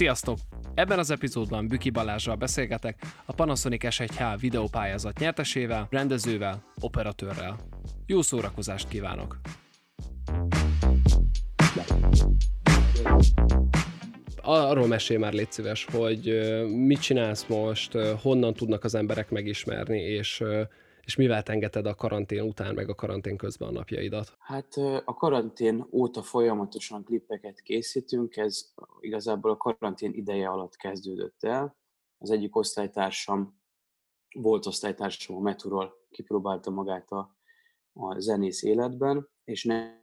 Sziasztok! Ebben az epizódban Büki Balázsral beszélgetek a Panasonic S1H videópályázat nyertesével, rendezővel, operatőrrel. Jó szórakozást kívánok! Arról mesél már légy szíves, hogy mit csinálsz most, honnan tudnak az emberek megismerni, és és mivel tengeted a karantén után, meg a karantén közben a napjaidat? Hát a karantén óta folyamatosan klippeket készítünk, ez igazából a karantén ideje alatt kezdődött el. Az egyik osztálytársam, volt osztálytársam a Meturól, kipróbálta magát a, a zenész életben, és ne,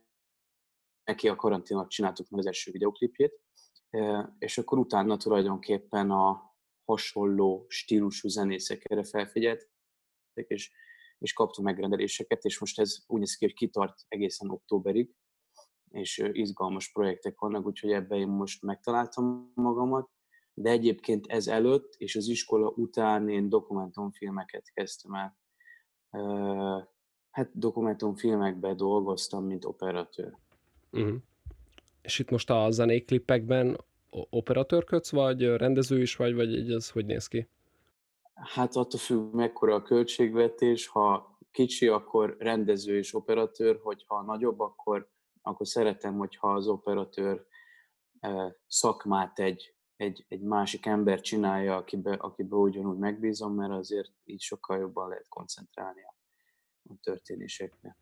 neki a karantén alatt csináltuk meg az első videoklipjét, és akkor utána tulajdonképpen a hasonló stílusú zenészekre felfigyeltek, és és kaptunk megrendeléseket, és most ez úgy néz ki, hogy kitart egészen októberig, és izgalmas projektek vannak, úgyhogy ebben én most megtaláltam magamat, de egyébként ez előtt és az iskola után én dokumentumfilmeket kezdtem el. Hát dokumentumfilmekben dolgoztam, mint operatőr. Uh-huh. És itt most a zenéklipekben operatőrködsz, vagy rendező is vagy, vagy ez hogy néz ki? Hát attól függ, mekkora a költségvetés, ha kicsi, akkor rendező és operatőr, hogyha nagyobb, akkor, akkor szeretem, hogyha az operatőr szakmát egy, egy, egy másik ember csinálja, akibe, akibe ugyanúgy megbízom, mert azért így sokkal jobban lehet koncentrálni a, a történésekre.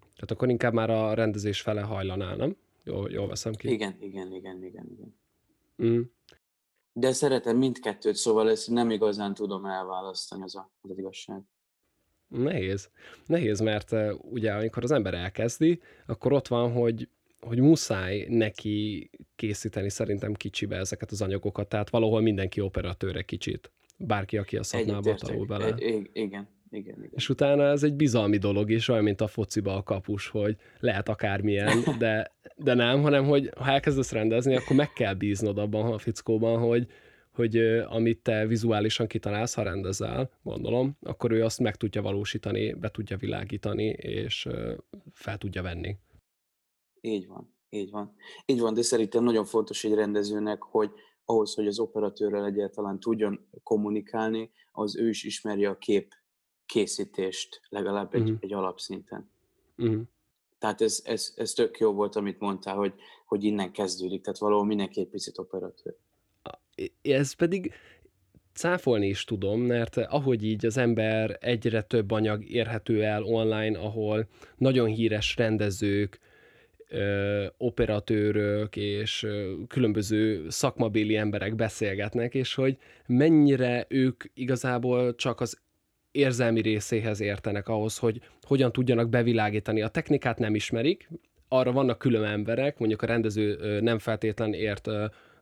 Tehát akkor inkább már a rendezés fele hajlanál, nem? Jól, jól veszem ki. Igen, igen, igen, igen, igen. Mm de szeretem mindkettőt, szóval ezt nem igazán tudom elválasztani, az, a, az, az igazság. Nehéz. Nehéz, mert uh, ugye amikor az ember elkezdi, akkor ott van, hogy hogy muszáj neki készíteni szerintem kicsibe ezeket az anyagokat, tehát valahol mindenki operatőre kicsit. Bárki, aki a szakmába tanul bele. Egy, igen, igen, igen. És utána ez egy bizalmi dolog is, olyan, mint a fociba a kapus, hogy lehet akármilyen, de, de nem, hanem hogy ha elkezdesz rendezni, akkor meg kell bíznod abban a fickóban, hogy, hogy amit te vizuálisan kitalálsz, ha rendezel, gondolom, akkor ő azt meg tudja valósítani, be tudja világítani, és fel tudja venni. Így van, így van. Így van, de szerintem nagyon fontos egy rendezőnek, hogy ahhoz, hogy az operatőrrel egyáltalán tudjon kommunikálni, az ő is ismerje a kép készítést legalább egy, uh-huh. egy alapszinten. Uh-huh. Tehát ez, ez, ez tök jó volt, amit mondtál, hogy, hogy innen kezdődik, tehát valahol mindenki egy picit operatőr. Ez pedig cáfolni is tudom, mert ahogy így az ember egyre több anyag érhető el online, ahol nagyon híres rendezők, ö, operatőrök és ö, különböző szakmabéli emberek beszélgetnek, és hogy mennyire ők igazából csak az érzelmi részéhez értenek ahhoz, hogy hogyan tudjanak bevilágítani. A technikát nem ismerik, arra vannak külön emberek, mondjuk a rendező nem feltétlen ért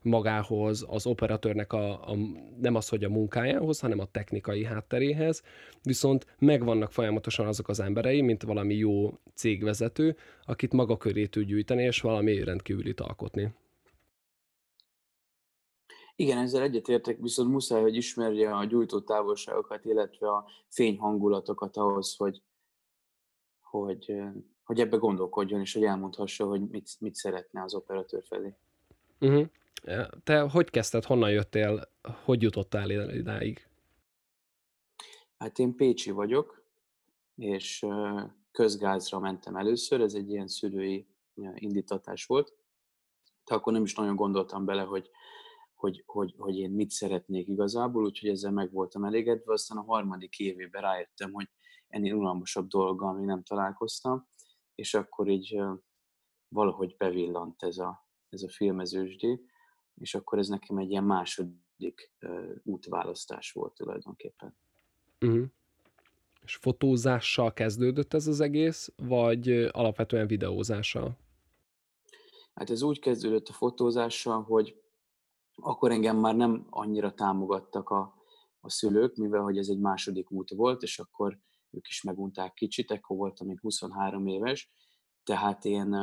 magához, az operatőrnek a, a, nem az, hogy a munkájához, hanem a technikai hátteréhez, viszont megvannak folyamatosan azok az emberei, mint valami jó cégvezető, akit maga köré tud gyűjteni, és valami rendkívülit alkotni. Igen, ezzel egyetértek, viszont muszáj, hogy ismerje a gyújtó távolságokat, illetve a fényhangulatokat ahhoz, hogy, hogy, hogy ebbe gondolkodjon, és hogy elmondhassa, hogy mit, mit szeretne az operatőr felé. Uh-huh. Te hogy kezdted, honnan jöttél, hogy jutottál idáig? Hát én Pécsi vagyok, és közgázra mentem először, ez egy ilyen szülői indítatás volt. De akkor nem is nagyon gondoltam bele, hogy, hogy, hogy, hogy én mit szeretnék igazából, úgyhogy ezzel meg voltam elégedve. Aztán a harmadik évében rájöttem, hogy ennél unalmasabb dolggal még nem találkoztam, és akkor így valahogy bevillant ez a, ez a filmezősdi, és akkor ez nekem egy ilyen második útválasztás volt tulajdonképpen. Uh-huh. És fotózással kezdődött ez az egész, vagy alapvetően videózással? Hát ez úgy kezdődött a fotózással, hogy akkor engem már nem annyira támogattak a, a szülők, mivel hogy ez egy második út volt, és akkor ők is megunták kicsit, akkor voltam még 23 éves, tehát én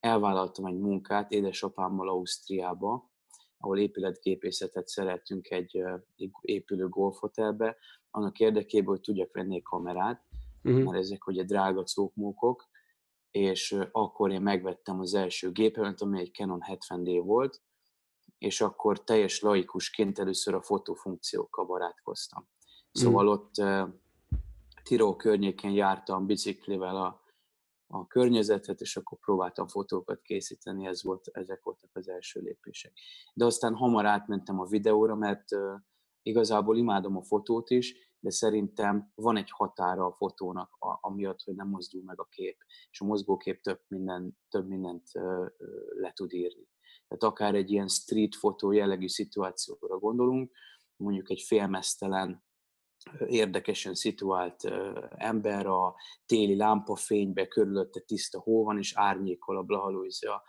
elvállaltam egy munkát édesapámmal Ausztriába, ahol épületgépészetet szerettünk egy, egy épülő golfhotelbe, annak érdekében, hogy tudjak venni egy kamerát, uh-huh. mert ezek ugye drága cókmókok, és akkor én megvettem az első gépemet, ami egy Canon 70D volt, és akkor teljes laikusként először a fotófunkciókkal barátkoztam. Szóval mm. ott Tirol környéken jártam biciklivel a, a környezetet, és akkor próbáltam fotókat készíteni, ez volt, ezek voltak az első lépések. De aztán hamar átmentem a videóra, mert igazából imádom a fotót is, de szerintem van egy határa a fotónak, a, amiatt, hogy nem mozdul meg a kép, és a mozgókép több, minden, több mindent uh, le tud írni. Tehát akár egy ilyen street fotó jellegű szituációra gondolunk, mondjuk egy félmeztelen érdekesen szituált ember a téli lámpafénybe, körülötte tiszta hó van, és árnyékol a Blahalújza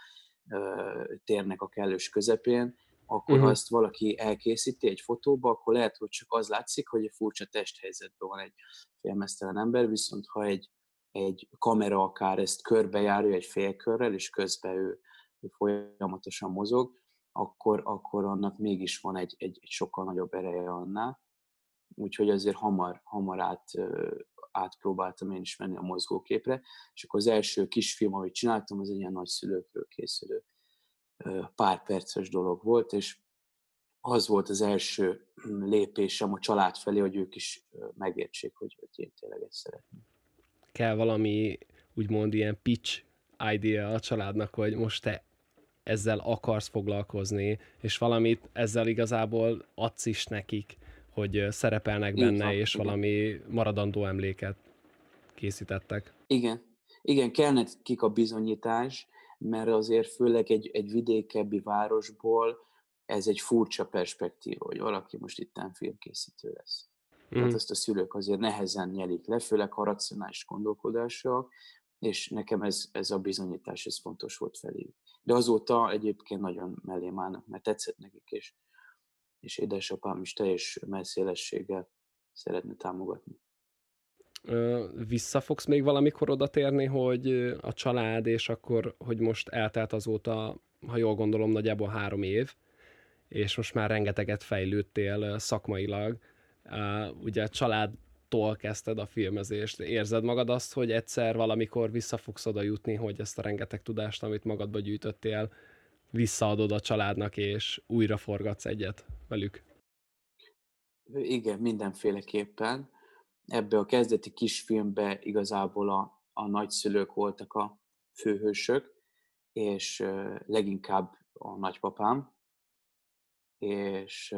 térnek a kellős közepén, akkor uh-huh. ha ezt valaki elkészíti egy fotóba, akkor lehet, hogy csak az látszik, hogy egy furcsa testhelyzetben van egy félmeztelen ember, viszont ha egy, egy kamera akár ezt körbejárja egy félkörrel, és közben ő, ő folyamatosan mozog, akkor, akkor annak mégis van egy, egy, egy sokkal nagyobb ereje annál úgyhogy azért hamar, hamar át, átpróbáltam én is menni a mozgóképre, és akkor az első kisfilm, amit csináltam, az egy ilyen nagyszülőkről készülő pár perces dolog volt, és az volt az első lépésem a család felé, hogy ők is megértsék, hogy, hogy én tényleg ezt szeretném. Kell valami úgymond ilyen pitch idea a családnak, hogy most te ezzel akarsz foglalkozni, és valamit ezzel igazából adsz is nekik hogy szerepelnek benne, van, és igen. valami maradandó emléket készítettek. Igen. Igen, kellene kik a bizonyítás, mert azért főleg egy, egy vidékebbi városból ez egy furcsa perspektíva, hogy valaki most itt filmkészítő lesz. Mm. Hát ezt a szülők azért nehezen nyelik le, főleg ha racionális gondolkodással, és nekem ez, ez a bizonyítás, ez fontos volt felé. De azóta egyébként nagyon mellém állnak, mert tetszett nekik, és és édesapám is teljes messzélességgel szeretne támogatni. Vissza fogsz még valamikor oda térni, hogy a család, és akkor, hogy most eltelt azóta, ha jól gondolom, nagyjából három év, és most már rengeteget fejlődtél szakmailag. Ugye a családtól kezdted a filmezést. Érzed magad azt, hogy egyszer valamikor vissza fogsz oda jutni, hogy ezt a rengeteg tudást, amit magadba gyűjtöttél, visszaadod a családnak, és újra forgatsz egyet velük. Igen, mindenféleképpen. Ebbe a kezdeti kisfilmbe igazából a, a nagyszülők voltak a főhősök, és leginkább a nagypapám, és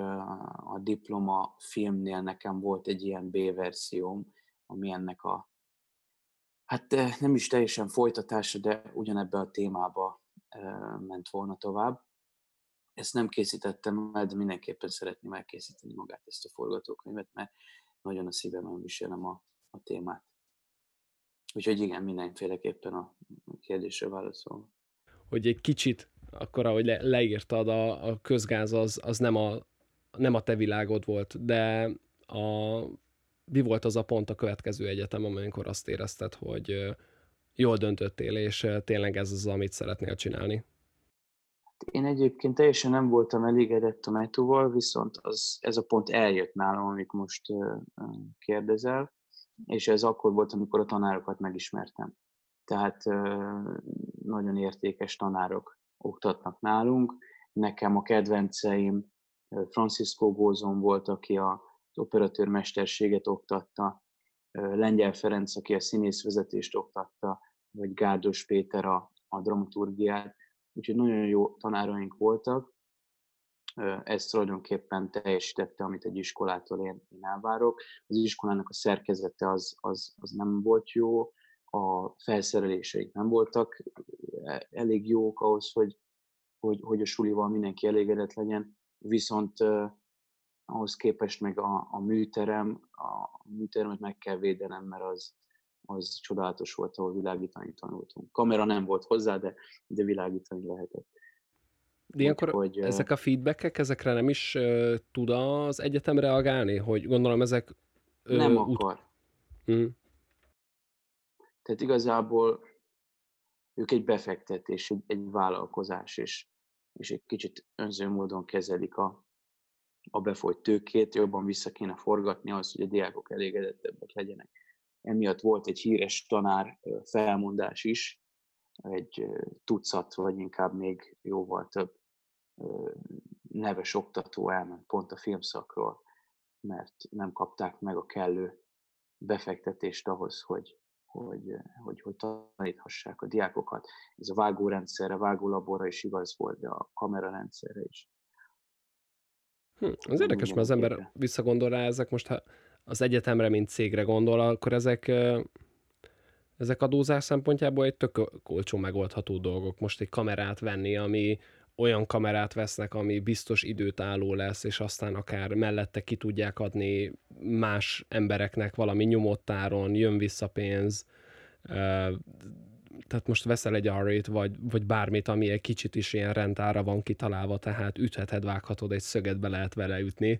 a diploma filmnél nekem volt egy ilyen B-verzióm, ami ennek a, hát nem is teljesen folytatása, de ugyanebbe a témába ment volna tovább. Ezt nem készítettem el, de mindenképpen szeretném elkészíteni magát ezt a forgatókönyvet, mert nagyon a szívemben viselem a, a témát. Úgyhogy igen, mindenféleképpen a kérdésre válaszol. Hogy egy kicsit, akkor ahogy le, leírtad, a, a közgáz az, az nem, a, nem a te világod volt, de a, mi volt az a pont a következő egyetem, amikor azt érezted, hogy jól döntöttél, és tényleg ez az, amit szeretnél csinálni? Én egyébként teljesen nem voltam elégedett a metúval, viszont az, ez a pont eljött nálam, amit most kérdezel, és ez akkor volt, amikor a tanárokat megismertem. Tehát nagyon értékes tanárok oktatnak nálunk. Nekem a kedvenceim Francisco Gózon volt, aki az operatőrmesterséget oktatta, Lengyel Ferenc, aki a színészvezetést oktatta, vagy Gárdos Péter a, a dramaturgiát, úgyhogy nagyon jó tanáraink voltak. Ez tulajdonképpen teljesítette, amit egy iskolától én, én elvárok. Az iskolának a szerkezete az, az, az nem volt jó, a felszereléseik nem voltak e, elég jók ahhoz, hogy, hogy, hogy a sulival mindenki elégedett legyen, viszont uh, ahhoz képest meg a, a műterem, a műteremet meg kell védenem, mert az, az csodálatos volt, ahol világítani tanultunk. Kamera nem volt hozzá, de, de világítani lehetett. De ilyenkor hogy, ezek a feedbackek, ezekre nem is uh, tud az egyetem reagálni? Hogy gondolom ezek... Uh, nem akar. Mm. Tehát igazából ők egy befektetés, egy, vállalkozás, és, és egy kicsit önző módon kezelik a, a befolyt tőkét, jobban vissza kéne forgatni az, hogy a diákok elégedettebbek legyenek. Emiatt volt egy híres tanár felmondás is, egy tucat, vagy inkább még jóval több neves oktató elment pont a filmszakról, mert nem kapták meg a kellő befektetést ahhoz, hogy, hogy, hogy, hogy taníthassák a diákokat. Ez a vágórendszerre, vágólaborra is igaz volt, de a kamerarendszerre is. Hm, az érdekes, mert az ember visszagondol rá, ezek most, ha az egyetemre, mint cégre gondol, akkor ezek, ezek adózás szempontjából egy tök olcsó megoldható dolgok. Most egy kamerát venni, ami olyan kamerát vesznek, ami biztos időtálló lesz, és aztán akár mellette ki tudják adni más embereknek valami nyomottáron, jön vissza pénz, tehát most veszel egy r vagy, vagy bármit, ami egy kicsit is ilyen rendára van kitalálva, tehát ütheted, vághatod, egy szöget be lehet vele ütni,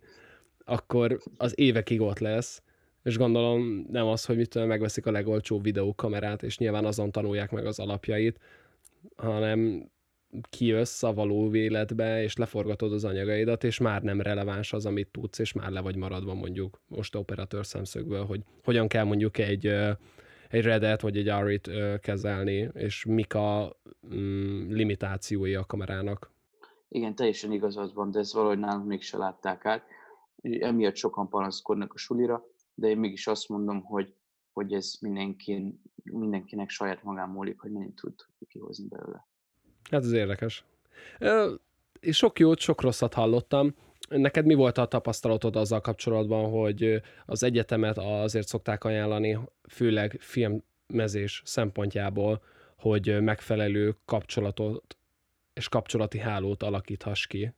akkor az évekig ott lesz, és gondolom nem az, hogy mitől megveszik a legolcsóbb videókamerát, és nyilván azon tanulják meg az alapjait, hanem kijössz a való életbe, és leforgatod az anyagaidat, és már nem releváns az, amit tudsz, és már le vagy maradva mondjuk most operatőr szemszögből, hogy hogyan kell mondjuk egy, egy Redet vagy egy ARIT kezelni, és mik a mm, limitációi a kamerának. Igen, teljesen igazad van, de ezt valahogy nálunk mégse látták át. Emiatt sokan panaszkodnak a sulira, de én mégis azt mondom, hogy, hogy ez mindenkin, mindenkinek saját magán múlik, hogy mennyit tud kihozni belőle. Hát ez érdekes. És sok jót, sok rosszat hallottam. Neked mi volt a tapasztalatod azzal kapcsolatban, hogy az egyetemet azért szokták ajánlani, főleg filmezés szempontjából, hogy megfelelő kapcsolatot és kapcsolati hálót alakíthass ki?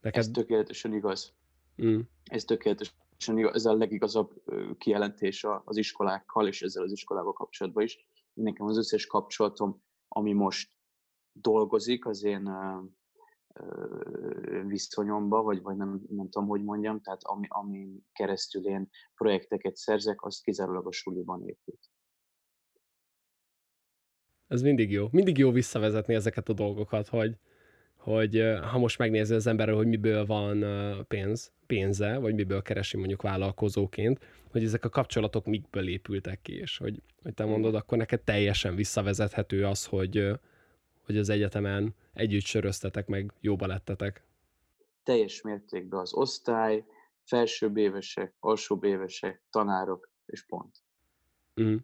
Neked... Ez tökéletesen igaz. Mm. Ez tökéletesen igaz. Ez a legigazabb kijelentés az iskolákkal, és ezzel az iskolával kapcsolatban is. Nekem az összes kapcsolatom, ami most dolgozik az én viszonyomba, vagy, vagy nem, nem tudom, hogy mondjam, tehát ami, ami keresztül én projekteket szerzek, az kizárólag a suliban épült. Ez mindig jó. Mindig jó visszavezetni ezeket a dolgokat, hogy, hogy ha most megnézi az ember, hogy miből van pénz, pénze, vagy miből keresi mondjuk vállalkozóként, hogy ezek a kapcsolatok mikből épültek ki, és hogy, hogy te mondod, akkor neked teljesen visszavezethető az, hogy, hogy az egyetemen együtt söröztetek, meg jóba lettetek? Teljes mértékben az osztály, felsőbb évesek, alsóbb évesek, tanárok, és pont. Mm.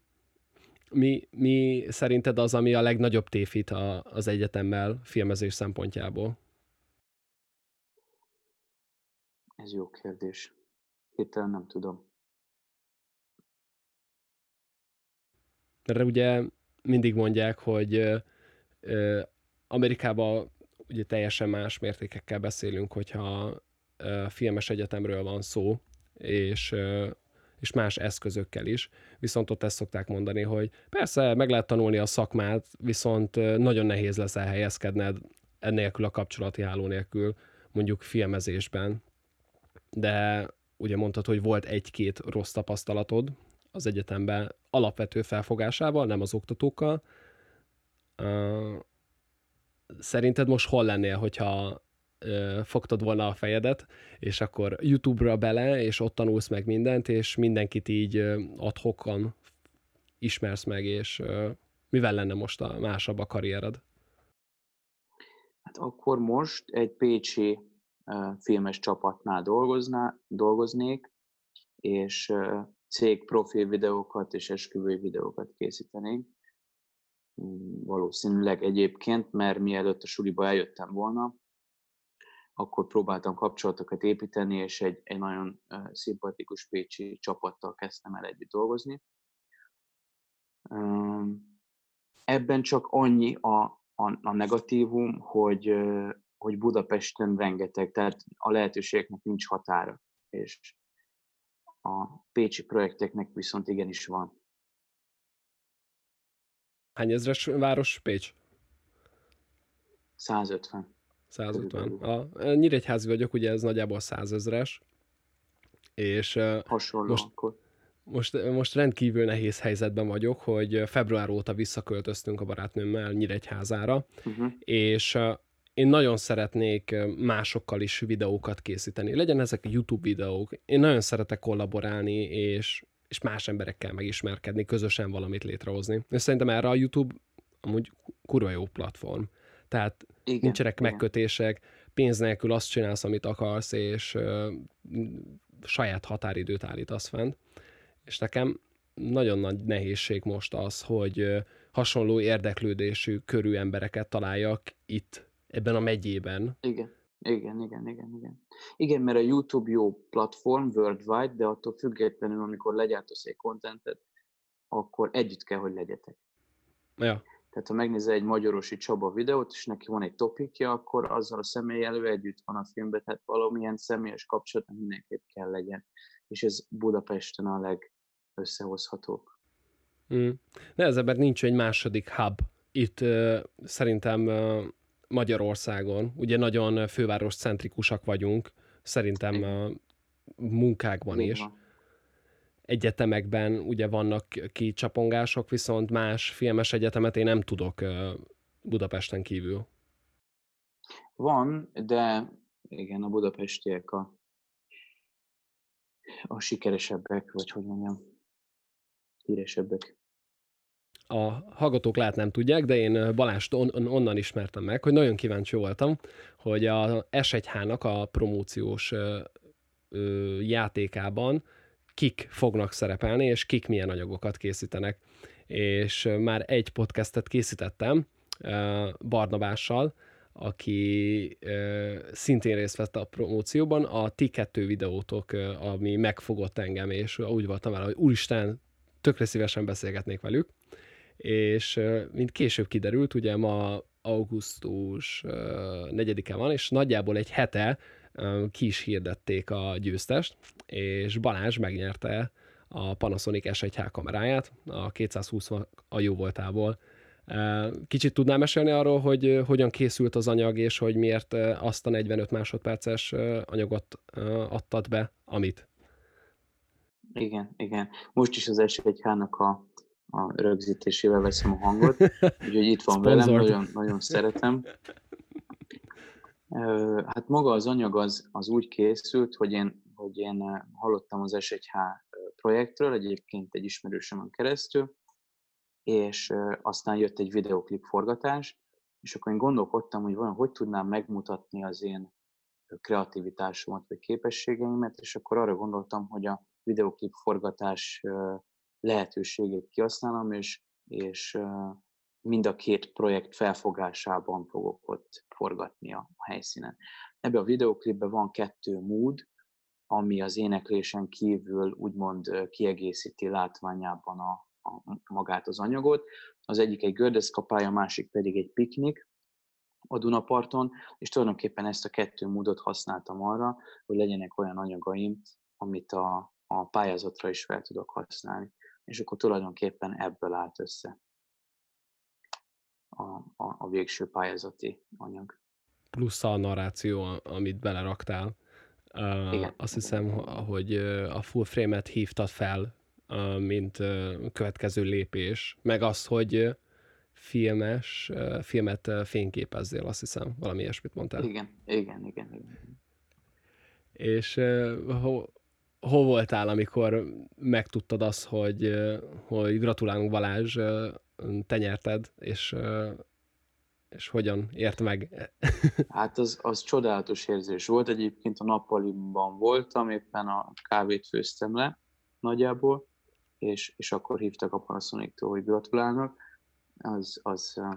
Mi, mi szerinted az, ami a legnagyobb tévhit a, az egyetemmel filmezés szempontjából? Ez jó kérdés. Hirtelen nem tudom. Erre ugye mindig mondják, hogy Amerikában ugye teljesen más mértékekkel beszélünk, hogyha filmes egyetemről van szó, és, és más eszközökkel is. Viszont ott ezt szokták mondani, hogy persze meg lehet tanulni a szakmát, viszont nagyon nehéz lesz elhelyezkedned ennélkül a kapcsolati háló nélkül, mondjuk filmezésben. De ugye mondtad, hogy volt egy-két rossz tapasztalatod az egyetemben alapvető felfogásával, nem az oktatókkal, szerinted most hol lennél, hogyha fogtad volna a fejedet, és akkor YouTube-ra bele, és ott tanulsz meg mindent, és mindenkit így ö, adhokkan ismersz meg, és mivel lenne most a másabb a karriered? Hát akkor most egy pécsi filmes csapatnál dolgozná, dolgoznék, és cég profil videókat és esküvői videókat készítenénk valószínűleg egyébként, mert mielőtt a suliba eljöttem volna, akkor próbáltam kapcsolatokat építeni, és egy, egy nagyon szimpatikus pécsi csapattal kezdtem el együtt dolgozni. Ebben csak annyi a, a, a negatívum, hogy, hogy Budapesten rengeteg, tehát a lehetőségeknek nincs határa, és a pécsi projekteknek viszont igenis van. Hány ezres város Pécs? 150. 150. A, Nyíregyházi vagyok, ugye ez nagyjából 100 ezres. És Hasonló most, akkor. Most, most rendkívül nehéz helyzetben vagyok, hogy február óta visszaköltöztünk a barátnőmmel Nyíregyházára, uh-huh. és én nagyon szeretnék másokkal is videókat készíteni. Legyen ezek YouTube videók. Én nagyon szeretek kollaborálni, és és más emberekkel megismerkedni, közösen valamit létrehozni. És szerintem erre a YouTube amúgy kurva jó platform. Tehát igen, nincsenek igen. megkötések, pénz nélkül azt csinálsz, amit akarsz, és ö, saját határidőt állítasz fent. És nekem nagyon nagy nehézség most az, hogy hasonló érdeklődésű körű embereket találjak itt, ebben a megyében. Igen. Igen, igen, igen, igen. Igen, mert a YouTube jó platform worldwide, de attól függetlenül, amikor legyártasz egy kontentet, akkor együtt kell, hogy legyetek. Ja. Tehát ha megnézel egy magyarosi Csaba videót, és neki van egy topikja, akkor azzal a személyelő együtt van a filmben, tehát valamilyen személyes kapcsolat mindenképp kell legyen. És ez Budapesten a legösszehozhatóbb. Mm. Nehezebb, mert nincs egy második hub. Itt uh, szerintem uh, Magyarországon, ugye nagyon főváros centrikusak vagyunk, szerintem uh, munkákban is. Egyetemekben ugye vannak kicsapongások, viszont más filmes egyetemet én nem tudok Budapesten kívül. Van, de igen, a budapestiek a, a sikeresebbek, vagy hogy mondjam, híresebbek. A hallgatók lehet nem tudják, de én Balást on- onnan ismertem meg, hogy nagyon kíváncsi voltam, hogy a S1H-nak a promóciós ö, ö, játékában kik fognak szerepelni, és kik milyen anyagokat készítenek. És már egy podcastet készítettem Barnabással, aki szintén részt vett a promócióban, a ti kettő videótok, ami megfogott engem, és úgy voltam vele, hogy úristen, tökre szívesen beszélgetnék velük, és mint később kiderült, ugye ma augusztus 4-e van, és nagyjából egy hete ki is hirdették a győztest, és Balázs megnyerte a Panasonic S1H kameráját, a 220 a jó voltából. Kicsit tudnám mesélni arról, hogy hogyan készült az anyag, és hogy miért azt a 45 másodperces anyagot adtad be, amit? Igen, igen. Most is az S1H-nak a, a rögzítésével veszem a hangot, úgyhogy itt van velem, nagyon, nagyon szeretem. Hát maga az anyag az, az úgy készült, hogy én, hogy én hallottam az S1H projektről, egyébként egy ismerősömön keresztül, és aztán jött egy videoklip forgatás, és akkor én gondolkodtam, hogy vajon hogy tudnám megmutatni az én kreativitásomat vagy képességeimet, és akkor arra gondoltam, hogy a videoklip forgatás lehetőségét kihasználom, és, és mind a két projekt felfogásában fogok ott forgatni a helyszínen. Ebben a videoklipben van kettő mód, ami az éneklésen kívül úgymond kiegészíti látványában a, a, magát az anyagot. Az egyik egy gördeszkapály, a másik pedig egy piknik a Dunaparton, és tulajdonképpen ezt a kettő módot használtam arra, hogy legyenek olyan anyagaim, amit a, a pályázatra is fel tudok használni. És akkor tulajdonképpen ebből állt össze a, a, a végső pályázati anyag. Plusz a narráció, amit beleraktál. Uh, azt hiszem, hogy a full frame-et hívtad fel, mint következő lépés, meg az, hogy filmes, filmet fényképezzél, azt hiszem, valami ilyesmit mondtál. Igen, igen, igen. igen. És hol, voltál, amikor megtudtad azt, hogy, hogy gratulálunk Balázs, te nyerted, és, és hogyan ért meg? hát az, az csodálatos érzés volt. Egyébként a nappalimban voltam, éppen a kávét főztem le nagyjából, és, és akkor hívtak a panasonic hogy gratulálnak. Az, az uh,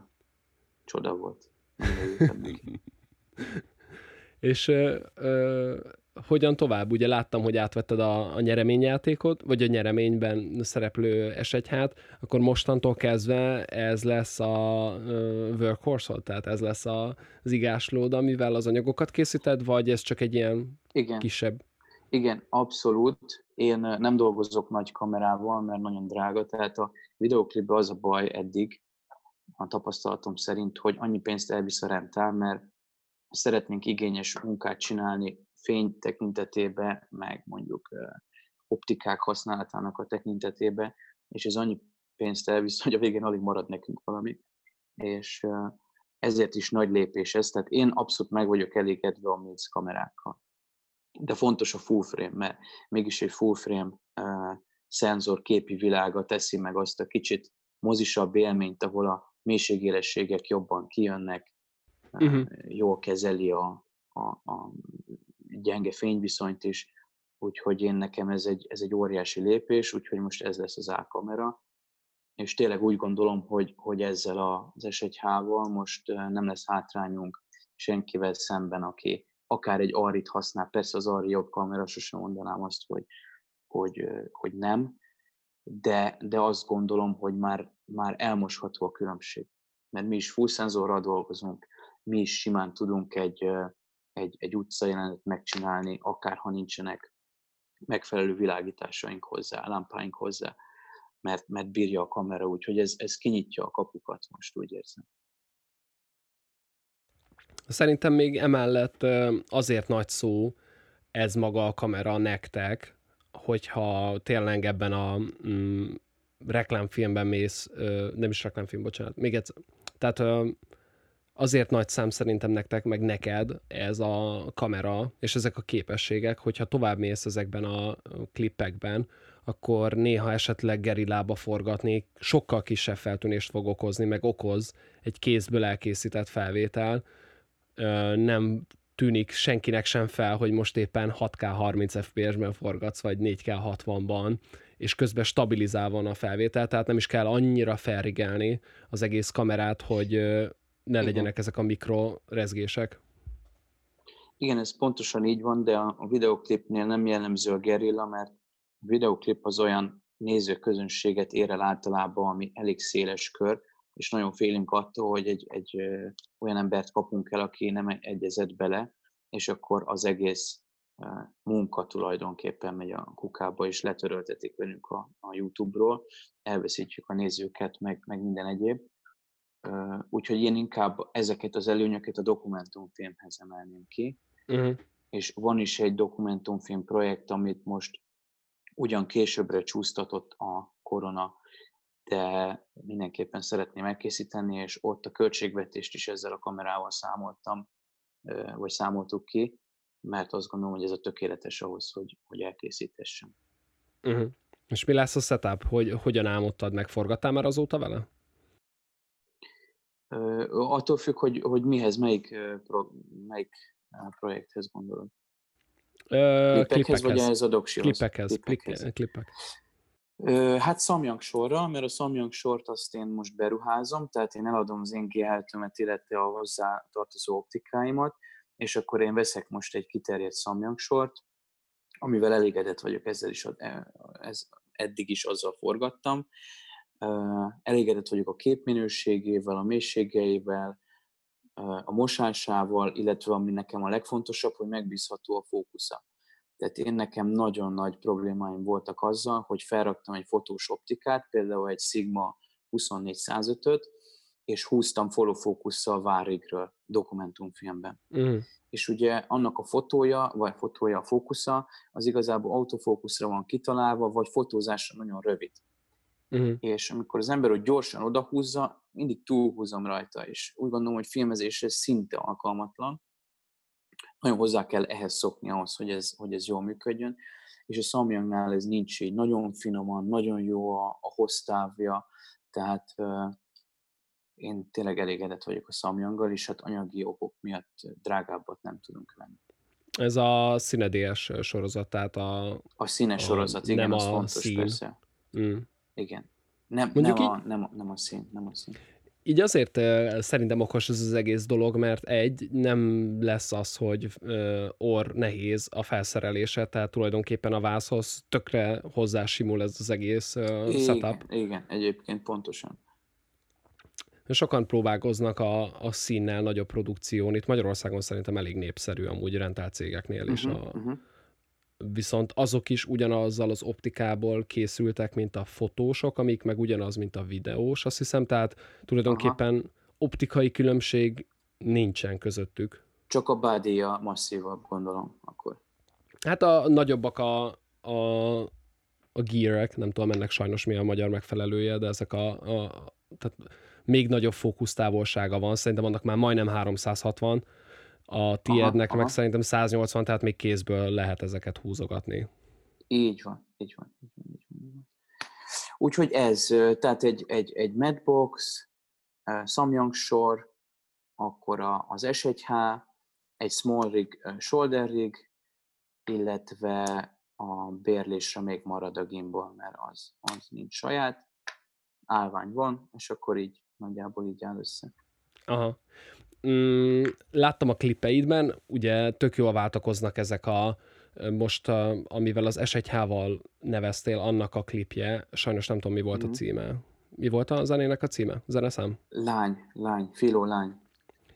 csoda volt. és uh, uh, hogyan tovább? Ugye láttam, hogy átvetted a, a nyereményjátékot, vagy a nyereményben szereplő esetját, akkor mostantól kezdve ez lesz a uh, workhorse tehát ez lesz a, az igáslód, amivel az anyagokat készíted, vagy ez csak egy ilyen Igen. kisebb? Igen, abszolút. Én nem dolgozok nagy kamerával, mert nagyon drága, tehát a videoklipben az a baj eddig, a tapasztalatom szerint, hogy annyi pénzt elvisz a rentál, mert szeretnénk igényes munkát csinálni fény tekintetében, meg mondjuk optikák használatának a tekintetében, és ez annyi pénzt elvisz, hogy a végén alig marad nekünk valami. És ezért is nagy lépés ez, tehát én abszolút meg vagyok elégedve a Mills kamerákkal. De fontos a full frame, mert mégis egy full frame uh, szenzor képi világa teszi meg azt a kicsit mozisabb élményt, ahol a mélységélességek jobban kijönnek, uh-huh. jól kezeli a, a, a gyenge fényviszonyt is, úgyhogy én nekem ez egy, ez egy óriási lépés, úgyhogy most ez lesz az A-kamera, és tényleg úgy gondolom, hogy, hogy ezzel az S1H-val most nem lesz hátrányunk senkivel szemben, aki akár egy arrit használ, persze az arri jobb kamera, sosem mondanám azt, hogy, hogy, hogy nem, de, de azt gondolom, hogy már, már elmosható a különbség. Mert mi is full dolgozunk, mi is simán tudunk egy, egy, egy utcajelenetet megcsinálni, akár ha nincsenek megfelelő világításaink hozzá, lámpáink hozzá, mert, mert bírja a kamera, úgyhogy ez, ez kinyitja a kapukat most, úgy érzem. Szerintem még emellett azért nagy szó ez maga a kamera nektek, hogyha tényleg ebben a mm, reklámfilmben mész, nem is reklámfilm, bocsánat, még egyszer. Tehát azért nagy szám szerintem nektek, meg neked ez a kamera, és ezek a képességek, hogyha tovább mész ezekben a klippekben, akkor néha esetleg gerillába forgatni sokkal kisebb feltűnést fog okozni, meg okoz egy kézből elkészített felvétel. Nem tűnik senkinek sem fel, hogy most éppen 6K 30 FPS-ben forgatsz, vagy 4K 60-ban, és közben stabilizál van a felvétel, tehát nem is kell annyira felrigelni az egész kamerát, hogy ne legyenek Igen. ezek a mikrorezgések. Igen, ez pontosan így van, de a videoklipnél nem jellemző a gerilla, mert a videoklip az olyan nézőközönséget ér el általában, ami elég széles kör, és nagyon félünk attól, hogy egy, egy ö, olyan embert kapunk el, aki nem egyezett bele, és akkor az egész ö, munka tulajdonképpen megy a kukába, és letöröltetik velünk a, a YouTube-ról, elveszítjük a nézőket, meg, meg minden egyéb. Úgyhogy én inkább ezeket az előnyöket a dokumentumfilmhez emelném ki, uh-huh. és van is egy dokumentumfilm projekt, amit most ugyan későbbre csúsztatott a korona, de mindenképpen szeretném elkészíteni, és ott a költségvetést is ezzel a kamerával számoltam, vagy számoltuk ki, mert azt gondolom, hogy ez a tökéletes ahhoz, hogy, hogy elkészítessem. Uh-huh. És mi lesz a setup? Hogy, hogyan álmodtad meg? Forgattál már azóta vele? Attól függ, hogy, hogy mihez, melyik, pro, melyik projekthez gondolod. Uh, klipekhez, vagy ez a doksihoz? Klipekhez. Klipekhez. Klipek. Hát Samyang sorra, mert a Samyang sort azt én most beruházom, tehát én eladom az én g illetve a hozzá tartozó optikáimat, és akkor én veszek most egy kiterjedt Samyang sort, amivel elégedett vagyok, ezzel is, e, ez, eddig is azzal forgattam. Elégedett vagyok a képminőségével, a mélységeivel, a mosásával, illetve ami nekem a legfontosabb, hogy megbízható a fókusza. Tehát én nekem nagyon nagy problémáim voltak azzal, hogy felraktam egy fotós optikát, például egy Sigma 24-105-öt, és húztam follow fókusszal Várigről dokumentumfilmben. Mm. És ugye annak a fotója, vagy fotója a fókusza, az igazából autofókuszra van kitalálva, vagy fotózásra nagyon rövid. Uh-huh. És amikor az ember ott gyorsan odahúzza, mindig túlhúzom rajta, és úgy gondolom, hogy filmezésre szinte alkalmatlan. Nagyon hozzá kell ehhez szokni ahhoz, hogy ez, hogy ez jól működjön. És a Samyangnál ez nincs így. Nagyon finoman, nagyon jó a, a hossztávja, tehát uh, én tényleg elégedett vagyok a Samyanggal, és hát anyagi okok miatt drágábbat nem tudunk venni. Ez a színedélyes sorozat, tehát a... A színes sorozat, igen, nem az a fontos, szín. persze. Mm. Igen. Nem, Mondjuk nem, így, a, nem, nem a szín, nem a szín. Így azért szerintem okos ez az egész dolog, mert egy, nem lesz az, hogy orr nehéz a felszerelése, tehát tulajdonképpen a vászhoz tökre hozzásimul ez az egész igen, setup. Igen, egyébként pontosan. Sokan próbálkoznak a, a színnel nagyobb produkción. Itt Magyarországon szerintem elég népszerű amúgy rentált cégeknél is uh-huh, a, uh-huh viszont azok is ugyanazzal az optikából készültek, mint a fotósok, amik meg ugyanaz, mint a videós, azt hiszem, tehát tulajdonképpen Aha. optikai különbség nincsen közöttük. Csak a body a masszívabb, gondolom, akkor. Hát a nagyobbak a, a, a gearek, nem tudom ennek sajnos mi a magyar megfelelője, de ezek a, a tehát még nagyobb fókusztávolsága van, szerintem annak már majdnem 360, a tiédnek aha, meg aha. szerintem 180, tehát még kézből lehet ezeket húzogatni. Így van, így van. Így van, így van, így van. Úgyhogy ez, tehát egy, egy, egy Madbox, Samyang sor, akkor a, az S1H, egy small rig, shoulder rig, illetve a bérlésre még marad a gimbal, mert az, az nincs saját, állvány van, és akkor így nagyjából így áll össze. Aha. Mm, láttam a klipeidben, ugye tök jól váltakoznak ezek a, most, a, amivel az S1H-val neveztél, annak a klipje, sajnos nem tudom, mi volt mm. a mhm. címe. Mi volt a zenének a címe? Zeneszám? Lány, lány, filó lány.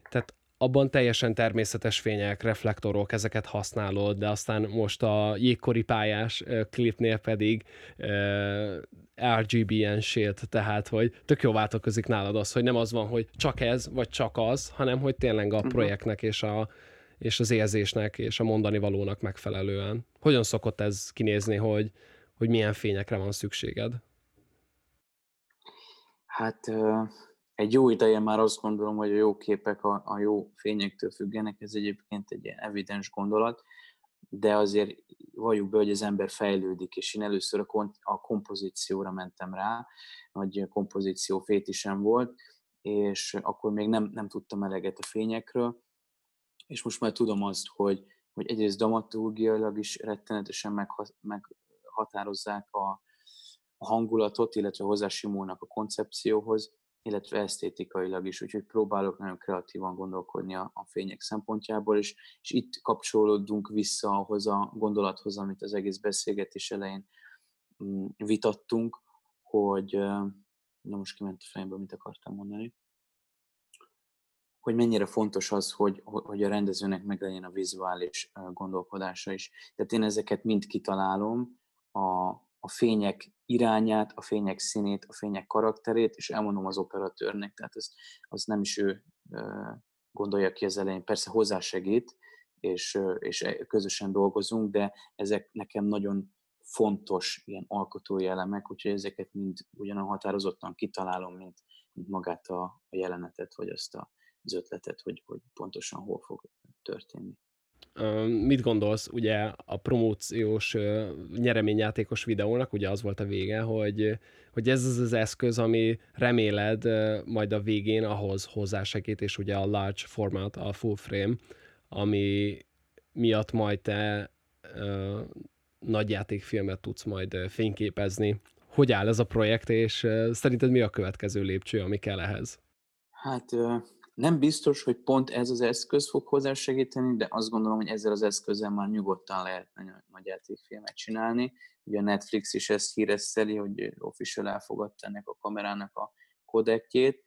Tehát abban teljesen természetes fények, reflektorok, ezeket használod, de aztán most a jégkori pályás klipnél pedig uh, RGB-en shield, tehát hogy tök jó változik nálad az, hogy nem az van, hogy csak ez, vagy csak az, hanem hogy tényleg a mhm. projektnek és, a, és az érzésnek és a mondani valónak megfelelően. Hogyan szokott ez kinézni, hogy, hogy milyen fényekre van szükséged? Hát egy jó ideje már azt gondolom, hogy a jó képek a, a jó fényektől függenek, ez egyébként egy ilyen evidens gondolat, de azért valljuk be, hogy az ember fejlődik, és én először a, kon- a kompozícióra mentem rá, nagy kompozíció fétisem volt, és akkor még nem, nem tudtam eleget a fényekről, és most már tudom azt, hogy, hogy egyrészt dramaturgiailag is rettenetesen meghatározzák a, a hangulatot, illetve hozzásimulnak a koncepcióhoz, illetve esztétikailag is, úgyhogy próbálok nagyon kreatívan gondolkodni a, a fények szempontjából, és, és itt kapcsolódunk vissza ahhoz a gondolathoz, amit az egész beszélgetés elején mm, vitattunk, hogy, na most kiment a fejemből, mit akartam mondani, hogy mennyire fontos az, hogy, hogy a rendezőnek meglegyen a vizuális gondolkodása is. Tehát én ezeket mind kitalálom, a, a fények irányát, a fények színét, a fények karakterét, és elmondom az operatőrnek, tehát ez, az nem is ő gondolja ki az elején. Persze hozzásegít, és, és e, közösen dolgozunk, de ezek nekem nagyon fontos ilyen alkotói elemek, úgyhogy ezeket mind ugyanan határozottan kitalálom, mint, mint magát a, a jelenetet, vagy azt a, az ötletet, hogy, hogy pontosan hol fog történni. Mit gondolsz, ugye a promóciós nyereményjátékos videónak, ugye az volt a vége, hogy, hogy ez az az eszköz, ami reméled majd a végén ahhoz hozzásegít, és ugye a large format, a full frame, ami miatt majd te uh, nagyjátékfilmet tudsz majd fényképezni. Hogy áll ez a projekt, és szerinted mi a következő lépcső, ami kell ehhez? Hát nem biztos, hogy pont ez az eszköz fog hozzásegíteni, de azt gondolom, hogy ezzel az eszközzel már nyugodtan lehet nagy játékfilmet csinálni. Ugye a Netflix is ezt híreszteli, hogy official elfogadta ennek a kamerának a kodekjét,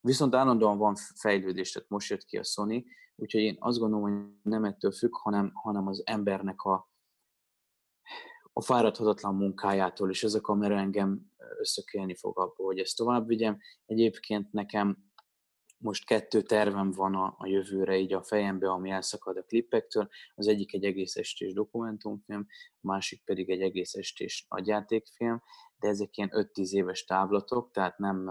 viszont állandóan van fejlődés, tehát most jött ki a Sony, úgyhogy én azt gondolom, hogy nem ettől függ, hanem, hanem az embernek a, a fáradhatatlan munkájától, és ez a kamera engem összökélni fog abból, hogy ezt tovább vigyem. Egyébként nekem most kettő tervem van a, a jövőre így a fejembe, ami elszakad a klippektől. Az egyik egy egész estés dokumentumfilm, a másik pedig egy egész estés nagyjátékfilm, de ezek ilyen 5-10 éves távlatok, tehát nem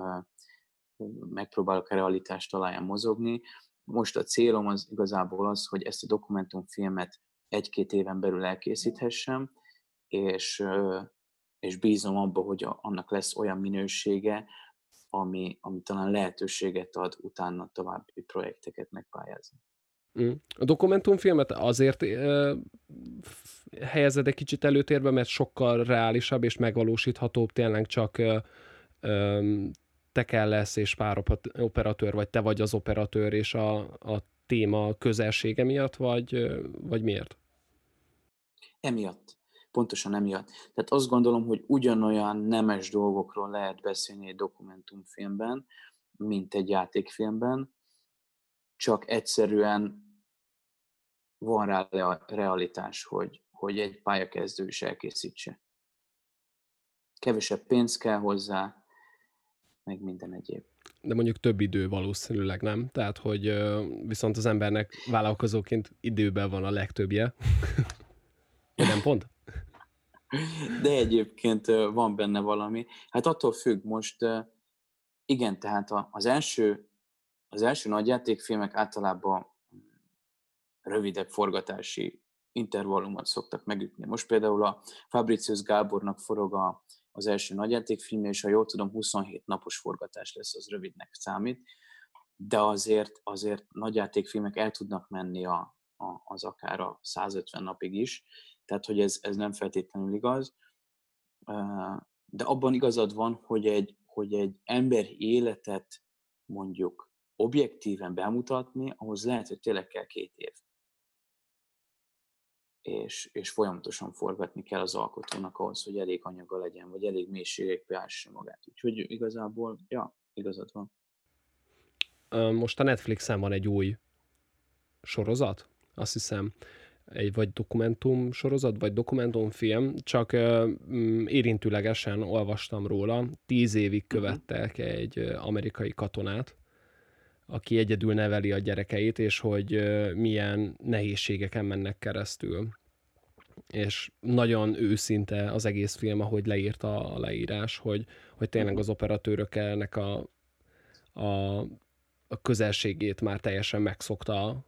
megpróbálok a realitást talaján mozogni. Most a célom az igazából az, hogy ezt a dokumentumfilmet egy-két éven belül elkészíthessem, és, és bízom abba, hogy annak lesz olyan minősége, ami, ami talán lehetőséget ad utána további projekteket megpályázni. Mm. A dokumentumfilmet azért uh, helyezed egy kicsit előtérbe, mert sokkal reálisabb és megvalósíthatóbb, tényleg csak uh, um, te kell lesz, és pár operatőr, vagy te vagy az operatőr, és a, a téma közelsége miatt, vagy, vagy miért? Emiatt pontosan emiatt. Tehát azt gondolom, hogy ugyanolyan nemes dolgokról lehet beszélni egy dokumentumfilmben, mint egy játékfilmben, csak egyszerűen van rá realitás, hogy, hogy egy pályakezdő is elkészítse. Kevesebb pénz kell hozzá, meg minden egyéb. De mondjuk több idő valószínűleg nem. Tehát, hogy viszont az embernek vállalkozóként időben van a legtöbbje. nem pont? De egyébként van benne valami. Hát attól függ most, igen, tehát az első, az első nagyjátékfilmek általában rövidebb forgatási intervallumot szoktak megütni. Most például a Fabricius Gábornak forog a, az első nagyjátékfilm, és ha jól tudom, 27 napos forgatás lesz, az rövidnek számít, de azért, azért nagyjátékfilmek el tudnak menni a az akár a 150 napig is, tehát hogy ez, ez nem feltétlenül igaz. De abban igazad van, hogy egy, hogy egy ember életet mondjuk objektíven bemutatni, ahhoz lehet, hogy tényleg kell két év. És, és folyamatosan forgatni kell az alkotónak ahhoz, hogy elég anyaga legyen, vagy elég mélységek beássa magát. Úgyhogy igazából, ja, igazad van. Most a Netflixen van egy új sorozat, azt hiszem, egy vagy dokumentum sorozat, vagy dokumentumfilm, csak mm, érintőlegesen olvastam róla. Tíz évig mhm. követtek egy amerikai katonát, aki egyedül neveli a gyerekeit, és hogy milyen nehézségeken mennek keresztül. És nagyon őszinte az egész film, ahogy leírta a leírás, hogy, hogy tényleg mhm. az operatőrök ennek a, a, a közelségét már teljesen megszokta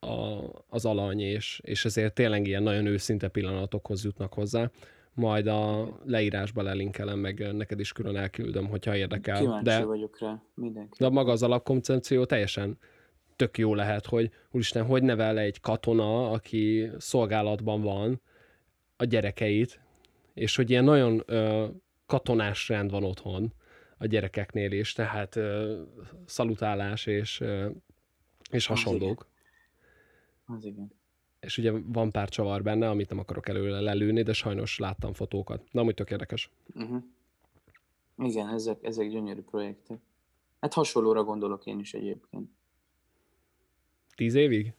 a, az alany, és, és ezért tényleg ilyen nagyon őszinte pillanatokhoz jutnak hozzá. Majd a leírásba lelinkelem, meg neked is külön elküldöm, hogyha érdekel. Kíváncsi de, vagyok rá, mindenki. De maga az alapkoncepció teljesen tök jó lehet, hogy úristen, hogy nevel egy katona, aki szolgálatban van a gyerekeit, és hogy ilyen nagyon ö, katonás rend van otthon a gyerekeknél is, tehát ö, szalutálás és, ö, és hasonlók. Az igen. És ugye van pár csavar benne, amit nem akarok előle lelőni, de sajnos láttam fotókat. De amúgy tök érdekes. Uh-huh. Igen, ezek, ezek gyönyörű projektek. Hát hasonlóra gondolok én is egyébként. Tíz évig?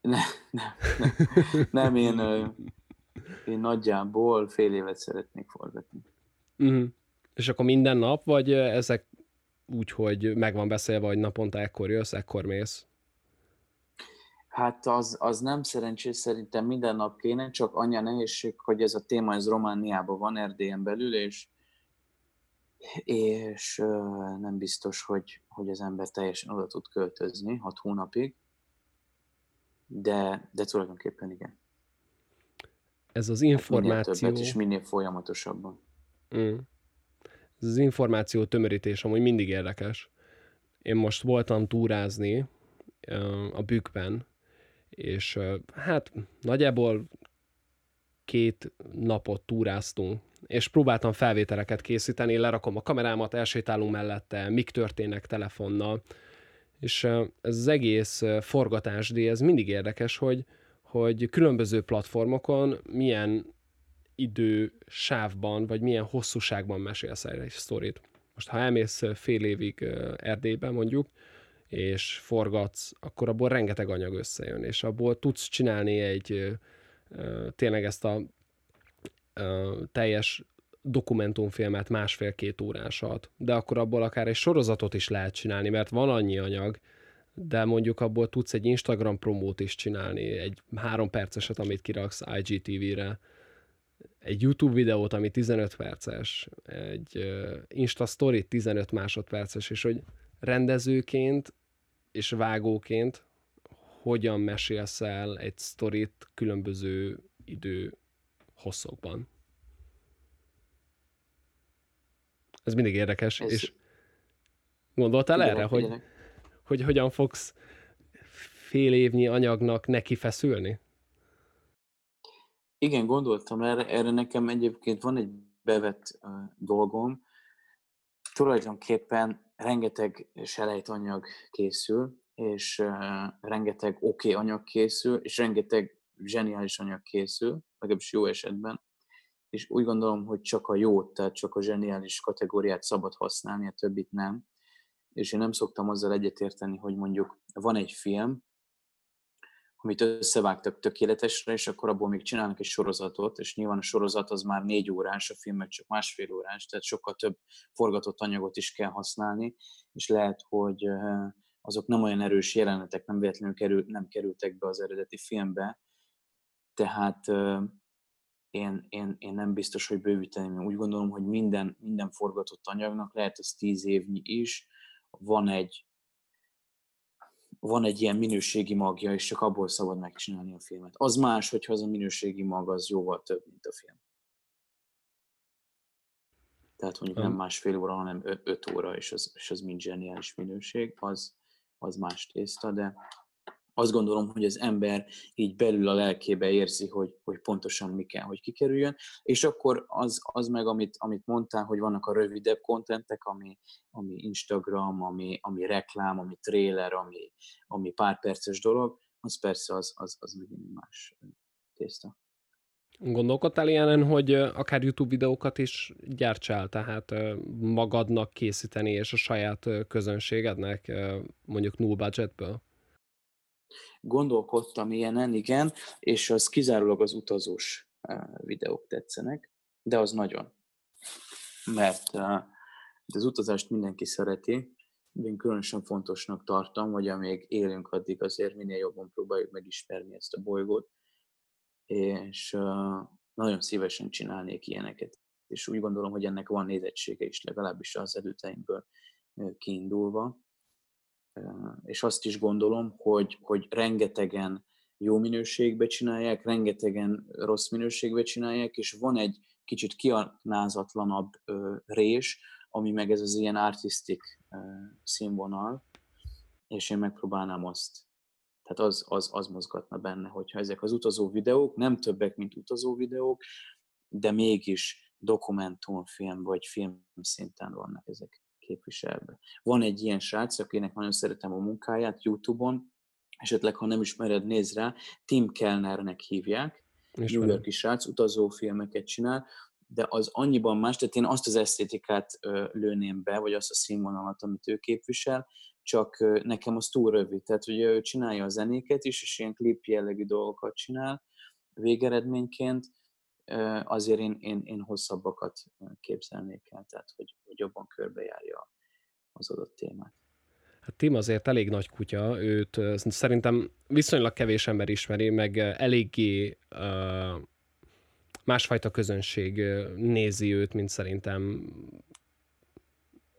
Ne, nem, nem, nem én, én nagyjából fél évet szeretnék forgatni. Uh-huh. És akkor minden nap, vagy ezek úgy, hogy meg van beszélve, hogy naponta ekkor jössz, ekkor mész? Hát az, az nem szerencsés, szerintem minden nap kéne, csak annyi a nehézség, hogy ez a téma ez Romániában van, Erdélyen belül, és, és nem biztos, hogy, hogy az ember teljesen oda tud költözni hat hónapig, de, de tulajdonképpen igen. Ez az információ... Hát minél többet és minél folyamatosabban. Mm. Ez az információ tömörítés amúgy mindig érdekes. Én most voltam túrázni a Bükkben, és hát nagyjából két napot túráztunk, és próbáltam felvételeket készíteni, lerakom a kamerámat, elsétálunk mellette, mik történnek telefonnal, és ez az egész forgatásdíj, ez mindig érdekes, hogy, hogy különböző platformokon milyen idő sávban, vagy milyen hosszúságban mesélsz egy sztorit. Most ha elmész fél évig Erdélyben mondjuk, és forgatsz, akkor abból rengeteg anyag összejön, és abból tudsz csinálni egy tényleg ezt a teljes dokumentumfilmet másfél-két órásat, de akkor abból akár egy sorozatot is lehet csinálni, mert van annyi anyag, de mondjuk abból tudsz egy Instagram promót is csinálni, egy három perceset, amit kiraksz IGTV-re, egy YouTube videót, ami 15 perces, egy Insta Story 15 másodperces, és hogy rendezőként és vágóként hogyan mesélsz el egy sztorit különböző idő hosszokban. Ez mindig érdekes, Ez... és gondoltál erre, hogy, hogy hogyan fogsz fél évnyi anyagnak neki feszülni? Igen, gondoltam erre, erre nekem egyébként van egy bevett uh, dolgom. Tulajdonképpen rengeteg selejtanyag készül, és uh, rengeteg oké okay anyag készül, és rengeteg zseniális anyag készül, legalábbis jó esetben, és úgy gondolom, hogy csak a jót, tehát csak a zseniális kategóriát szabad használni, a többit nem. És én nem szoktam azzal egyetérteni, hogy mondjuk van egy film, amit összevágtak tökéletesre, és akkor abból még csinálnak egy sorozatot, és nyilván a sorozat az már négy órás, a film meg csak másfél órás, tehát sokkal több forgatott anyagot is kell használni, és lehet, hogy azok nem olyan erős jelenetek, nem véletlenül kerül, nem kerültek be az eredeti filmbe, tehát én, én, én nem biztos, hogy bővíteni. Úgy gondolom, hogy minden, minden forgatott anyagnak, lehet az tíz évnyi is, van egy, van egy ilyen minőségi magja, és csak abból szabad megcsinálni a filmet. Az más, hogyha az a minőségi mag az jóval több, mint a film. Tehát mondjuk nem másfél óra, hanem öt óra, és az, és az mind zseniális minőség, az, az más tészta, de azt gondolom, hogy az ember így belül a lelkébe érzi, hogy, hogy pontosan mi kell, hogy kikerüljön, és akkor az, az meg, amit, amit mondtál, hogy vannak a rövidebb kontentek, ami, ami Instagram, ami, ami reklám, ami trailer, ami, ami pár perces dolog, az persze az, az, az megint más tészta. Gondolkodtál ilyenen, hogy akár YouTube videókat is gyártsál, tehát magadnak készíteni, és a saját közönségednek, mondjuk null budgetből? Gondolkodtam ilyenen, igen, és az kizárólag az utazós videók tetszenek, de az nagyon. Mert az utazást mindenki szereti, én különösen fontosnak tartom, hogy amíg élünk, addig azért minél jobban próbáljuk megismerni ezt a bolygót, és nagyon szívesen csinálnék ilyeneket. És úgy gondolom, hogy ennek van nézettsége is, legalábbis az előteimből kiindulva. És azt is gondolom, hogy, hogy rengetegen jó minőségbe csinálják, rengetegen rossz minőségbe csinálják, és van egy kicsit kiaknázatlanabb rés, ami meg ez az ilyen artistic színvonal, és én megpróbálnám azt. Tehát az, az, az mozgatna benne, hogyha ezek az utazó videók, nem többek, mint utazó videók, de mégis dokumentumfilm vagy film szinten vannak ezek képviselve. Van egy ilyen srác, akinek nagyon szeretem a munkáját YouTube-on, esetleg ha nem ismered, nézd rá, Tim Kellnernek hívják, Ismerem. New Yorki srác, utazófilmeket csinál, de az annyiban más, tehát én azt az esztétikát lőném be, vagy azt a színvonalat, amit ő képvisel, csak nekem az túl rövid. Tehát ugye ő csinálja a zenéket is, és ilyen klip jellegű dolgokat csinál végeredményként, azért én, én, én hosszabbakat képzelnék el, tehát hogy, hogy jobban körbejárja az adott témát. Hát Tim azért elég nagy kutya, őt szerintem viszonylag kevés ember ismeri, meg eléggé uh, másfajta közönség nézi őt, mint szerintem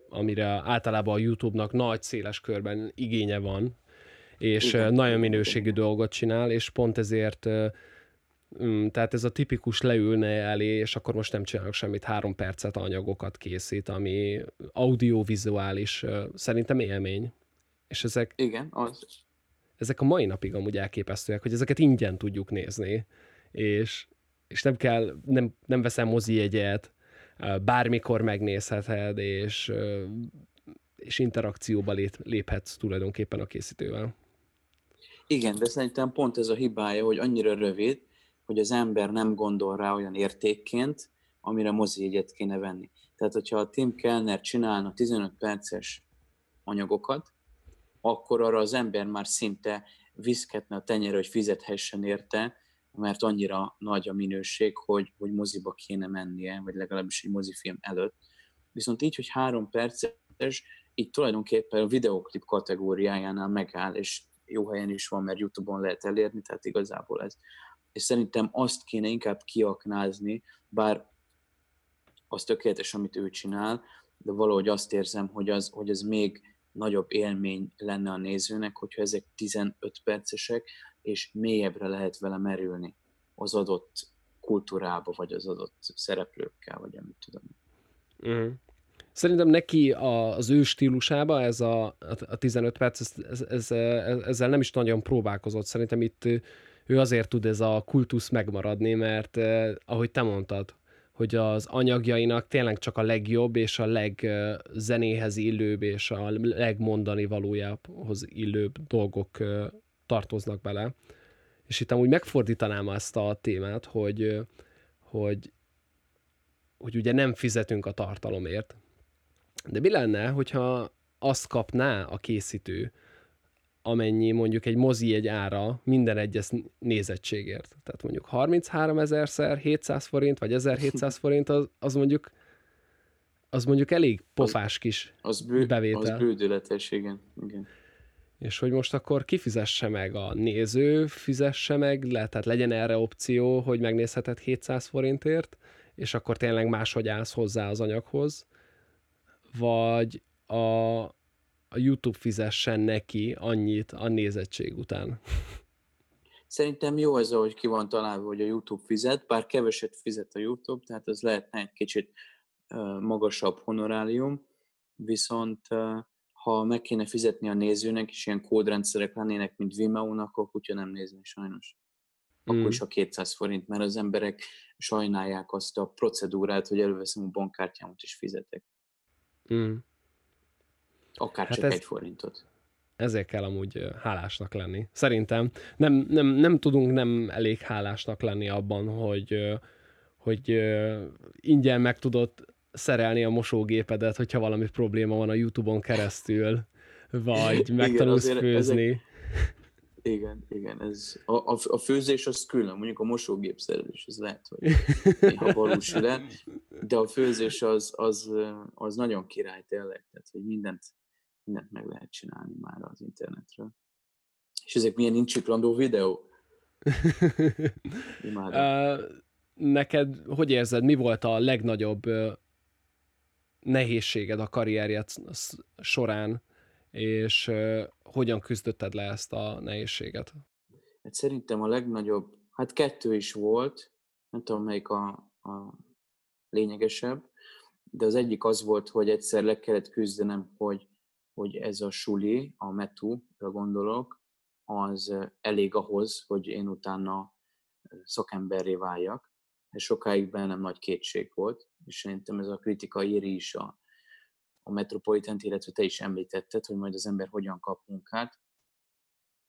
amire általában a YouTube-nak nagy, széles körben igénye van, és Igen. nagyon minőségű dolgot csinál, és pont ezért tehát ez a tipikus leülne elé, és akkor most nem csinálok semmit, három percet anyagokat készít, ami audiovizuális, szerintem élmény. És ezek... Igen, az. Ezek a mai napig amúgy elképesztőek, hogy ezeket ingyen tudjuk nézni, és, és nem kell, nem, nem veszem mozi jegyet, bármikor megnézheted, és, és interakcióba lép, léphetsz tulajdonképpen a készítővel. Igen, de szerintem pont ez a hibája, hogy annyira rövid, hogy az ember nem gondol rá olyan értékként, amire mozijegyet kéne venni. Tehát, hogyha a Tim Kellner csinálna 15 perces anyagokat, akkor arra az ember már szinte viszketne a tenyere, hogy fizethessen érte, mert annyira nagy a minőség, hogy, hogy moziba kéne mennie, vagy legalábbis egy mozifilm előtt. Viszont így, hogy három perces, így tulajdonképpen a videoklip kategóriájánál megáll, és jó helyen is van, mert YouTube-on lehet elérni, tehát igazából ez. És szerintem azt kéne inkább kiaknázni, bár az tökéletes, amit ő csinál, de valahogy azt érzem, hogy az, hogy az még nagyobb élmény lenne a nézőnek, hogyha ezek 15 percesek, és mélyebbre lehet vele merülni az adott kultúrába, vagy az adott szereplőkkel, vagy amit tudom. Uh-huh. Szerintem neki a, az ő stílusába ez a, a 15 perc, ez, ez, ez, ezzel nem is nagyon próbálkozott. Szerintem itt ő azért tud ez a kultusz megmaradni, mert ahogy te mondtad, hogy az anyagjainak tényleg csak a legjobb és a legzenéhez illőbb és a legmondani valójához illőbb dolgok tartoznak bele. És itt amúgy megfordítanám ezt a témát, hogy, hogy, hogy ugye nem fizetünk a tartalomért. De mi lenne, hogyha azt kapná a készítő, amennyi mondjuk egy mozi egy ára minden egyes nézettségért. Tehát mondjuk 33 ezerszer 700 forint, vagy 1700 forint, az, az mondjuk az mondjuk elég pofás kis az, az bő, bevétel. Az bődületes, igen. igen. És hogy most akkor kifizesse meg a néző, fizesse meg, le, tehát legyen erre opció, hogy megnézheted 700 forintért, és akkor tényleg máshogy állsz hozzá az anyaghoz, vagy a, a YouTube fizessen neki annyit a nézettség után. Szerintem jó ez, ahogy ki van találva, hogy a YouTube fizet, bár keveset fizet a YouTube, tehát az lehetne egy kicsit magasabb honorálium, viszont ha meg kéne fizetni a nézőnek, és ilyen kódrendszerek lennének, mint Vimeo-nak, akkor kutya nem nézni sajnos. Akkor mm. is a 200 forint, mert az emberek sajnálják azt a procedúrát, hogy előveszem a bankkártyámat és fizetek. Mm. Akár hát csak ez, egy forintot. Ezért kell amúgy hálásnak lenni. Szerintem nem, nem, nem tudunk nem elég hálásnak lenni abban, hogy, hogy ingyen meg tudod szerelni a mosógépedet, hogyha valami probléma van a YouTube-on keresztül, vagy megtanulsz igen, főzni. Ezek, igen, igen, ez, a, a, a főzés az külön, mondjuk a mosógép szerelés, az lehet, hogy néha valósul de a főzés az, az, az nagyon király tényleg, tehát hogy mindent, mindent meg lehet csinálni már az internetről. És ezek milyen nincs randó videó? Uh, neked, hogy érzed, mi volt a legnagyobb uh, nehézséged a karrierjed során, és uh, hogyan küzdötted le ezt a nehézséget? Hát szerintem a legnagyobb, hát kettő is volt, nem tudom melyik a, a lényegesebb, de az egyik az volt, hogy egyszer le kellett küzdenem, hogy, hogy ez a suli, a metu-ra gondolok, az elég ahhoz, hogy én utána szakemberré váljak. Ez sokáig bennem nagy kétség volt, és szerintem ez a kritika éri is a, a metropolitan illetve te is említetted, hogy majd az ember hogyan kap munkát.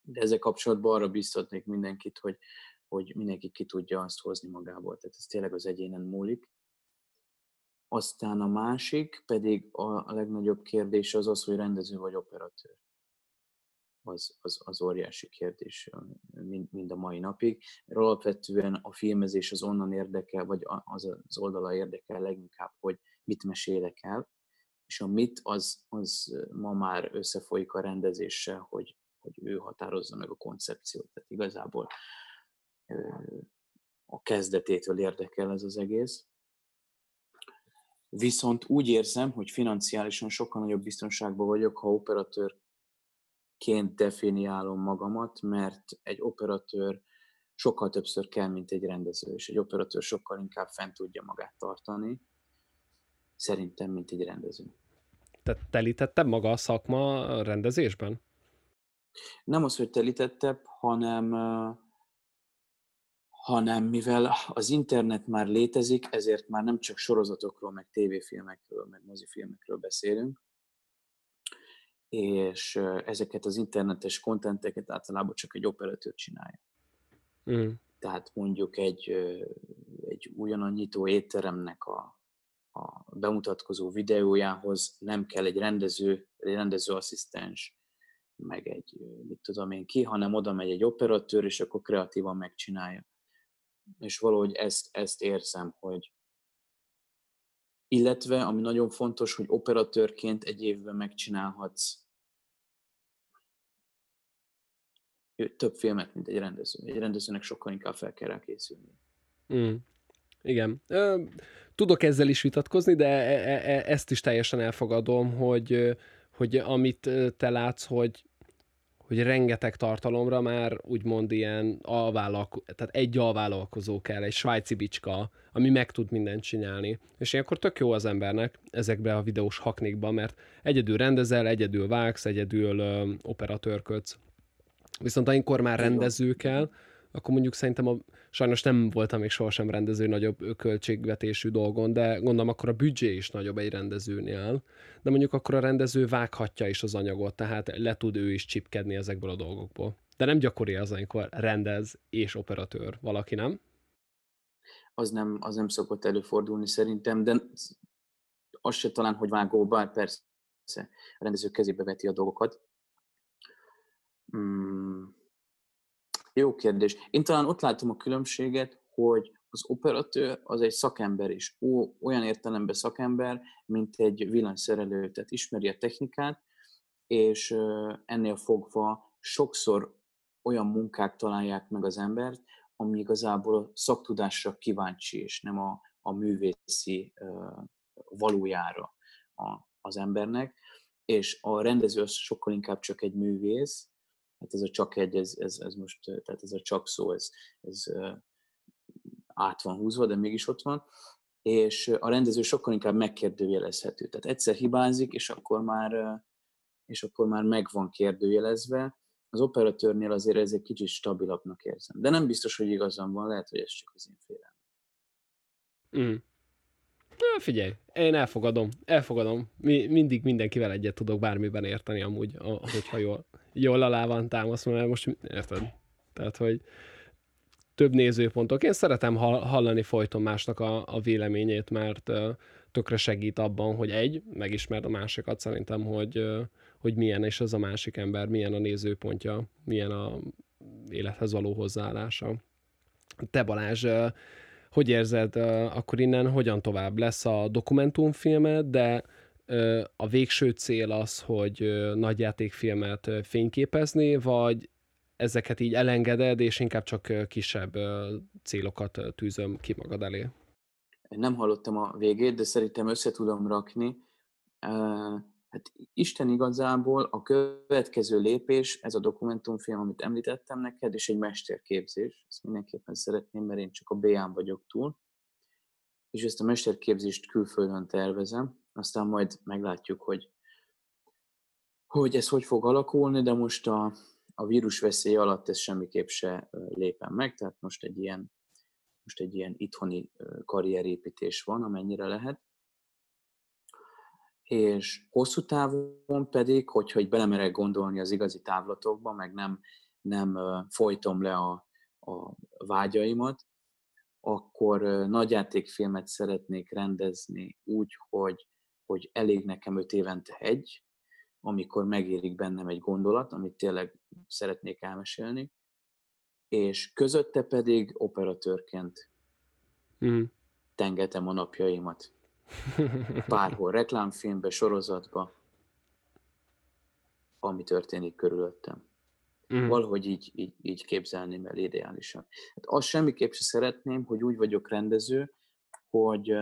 De ezzel kapcsolatban arra biztatnék mindenkit, hogy, hogy mindenki ki tudja azt hozni magából. Tehát ez tényleg az egyénen múlik. Aztán a másik pedig a, legnagyobb kérdés az az, hogy rendező vagy operatőr. Az, az, az óriási kérdés mind, mind a mai napig. Mert alapvetően a filmezés az onnan érdekel, vagy az az oldala érdekel leginkább, hogy mit mesélek el, és a mit az, az ma már összefolyik a rendezéssel, hogy, hogy ő határozza meg a koncepciót. Tehát igazából a kezdetétől érdekel ez az egész. Viszont úgy érzem, hogy financiálisan sokkal nagyobb biztonságban vagyok, ha operatőrként definiálom magamat, mert egy operatőr sokkal többször kell, mint egy rendező, és egy operatőr sokkal inkább fent tudja magát tartani, szerintem, mint egy rendező. Tehát telítette maga a szakma rendezésben? Nem az, hogy telítettebb, hanem, hanem mivel az internet már létezik, ezért már nem csak sorozatokról, meg tévéfilmekről, meg mozifilmekről beszélünk, és ezeket az internetes kontenteket általában csak egy operatőr csinálja. Mm. Tehát mondjuk egy, egy ugyanan nyitó étteremnek a a bemutatkozó videójához nem kell egy rendező, egy rendezőasszisztens, meg egy, mit tudom én ki, hanem oda megy egy operatőr, és akkor kreatívan megcsinálja. És valahogy ezt, ezt érzem, hogy illetve, ami nagyon fontos, hogy operatőrként egy évben megcsinálhatsz több filmet, mint egy rendező. Egy rendezőnek sokkal inkább fel kell rá készülni. Mm. Igen. Tudok ezzel is vitatkozni, de e, e, e, ezt is teljesen elfogadom, hogy, hogy amit te látsz, hogy, hogy rengeteg tartalomra már úgymond ilyen alvállalkozó, tehát egy alvállalkozó kell, egy svájci bicska, ami meg tud mindent csinálni. És ilyenkor tök jó az embernek ezekbe a videós haknékba, mert egyedül rendezel, egyedül vágsz, egyedül ö, operatőrködsz. Viszont amikor már rendező kell, akkor mondjuk szerintem a, sajnos nem voltam még sohasem rendező nagyobb költségvetésű dolgon, de gondolom akkor a büdzsé is nagyobb egy rendezőnél, de mondjuk akkor a rendező vághatja is az anyagot, tehát le tud ő is csipkedni ezekből a dolgokból. De nem gyakori az, amikor rendez és operatőr valaki, nem? Az nem, az nem szokott előfordulni szerintem, de az se talán, hogy vágó, bár persze a rendező kezébe veti a dolgokat. Hmm jó kérdés. Én talán ott látom a különbséget, hogy az operatőr az egy szakember is, ó, olyan értelemben szakember, mint egy villanyszerelő, tehát ismeri a technikát, és ennél fogva sokszor olyan munkák találják meg az embert, ami igazából a szaktudásra kíváncsi, és nem a, a művészi valójára a, az embernek. És a rendező az sokkal inkább csak egy művész, hát ez a csak egy, ez, ez, ez most, tehát ez a csak szó, ez, ez át van húzva, de mégis ott van, és a rendező sokkal inkább megkérdőjelezhető. Tehát egyszer hibázik, és akkor már és akkor már meg van kérdőjelezve. Az operatőrnél azért ez egy kicsit stabilabbnak érzem. De nem biztos, hogy igazam van, lehet, hogy ez csak az én félem. Mm. Na, figyelj, én elfogadom, elfogadom. Mi, mindig mindenkivel egyet tudok bármiben érteni amúgy, hogyha jól, jól alá van támaszva, mert most érted? Tehát, hogy több nézőpontok. Én szeretem hallani folyton másnak a, a véleményét, mert tökre segít abban, hogy egy, megismerd a másikat szerintem, hogy, hogy milyen is az a másik ember, milyen a nézőpontja, milyen a élethez való hozzáállása. Te Balázs, hogy érzed, akkor innen hogyan tovább lesz a dokumentumfilmed, de a végső cél az, hogy nagyjátékfilmet fényképezni, vagy ezeket így elengeded, és inkább csak kisebb célokat tűzöm ki magad elé? Nem hallottam a végét, de szerintem össze tudom rakni. Hát Isten igazából a következő lépés, ez a dokumentumfilm, amit említettem neked, és egy mesterképzés. Ezt mindenképpen szeretném, mert én csak a BA-n vagyok túl. És ezt a mesterképzést külföldön tervezem, aztán majd meglátjuk, hogy, hogy ez hogy fog alakulni, de most a, a vírus veszély alatt ez semmiképp se lépem meg, tehát most egy ilyen, most egy ilyen itthoni karrierépítés van, amennyire lehet és hosszú távon pedig, hogyha egy belemerek gondolni az igazi távlatokba, meg nem, nem folytom le a, a vágyaimat, akkor nagyjátékfilmet szeretnék rendezni úgy, hogy, hogy elég nekem öt évente egy, amikor megérik bennem egy gondolat, amit tényleg szeretnék elmesélni, és közötte pedig operatőrként mm. tengetem a napjaimat bárhol, reklámfilmbe, sorozatba, ami történik körülöttem. Mm. Valahogy így, így, így képzelném el ideálisan. Hát azt semmiképp sem szeretném, hogy úgy vagyok rendező, hogy,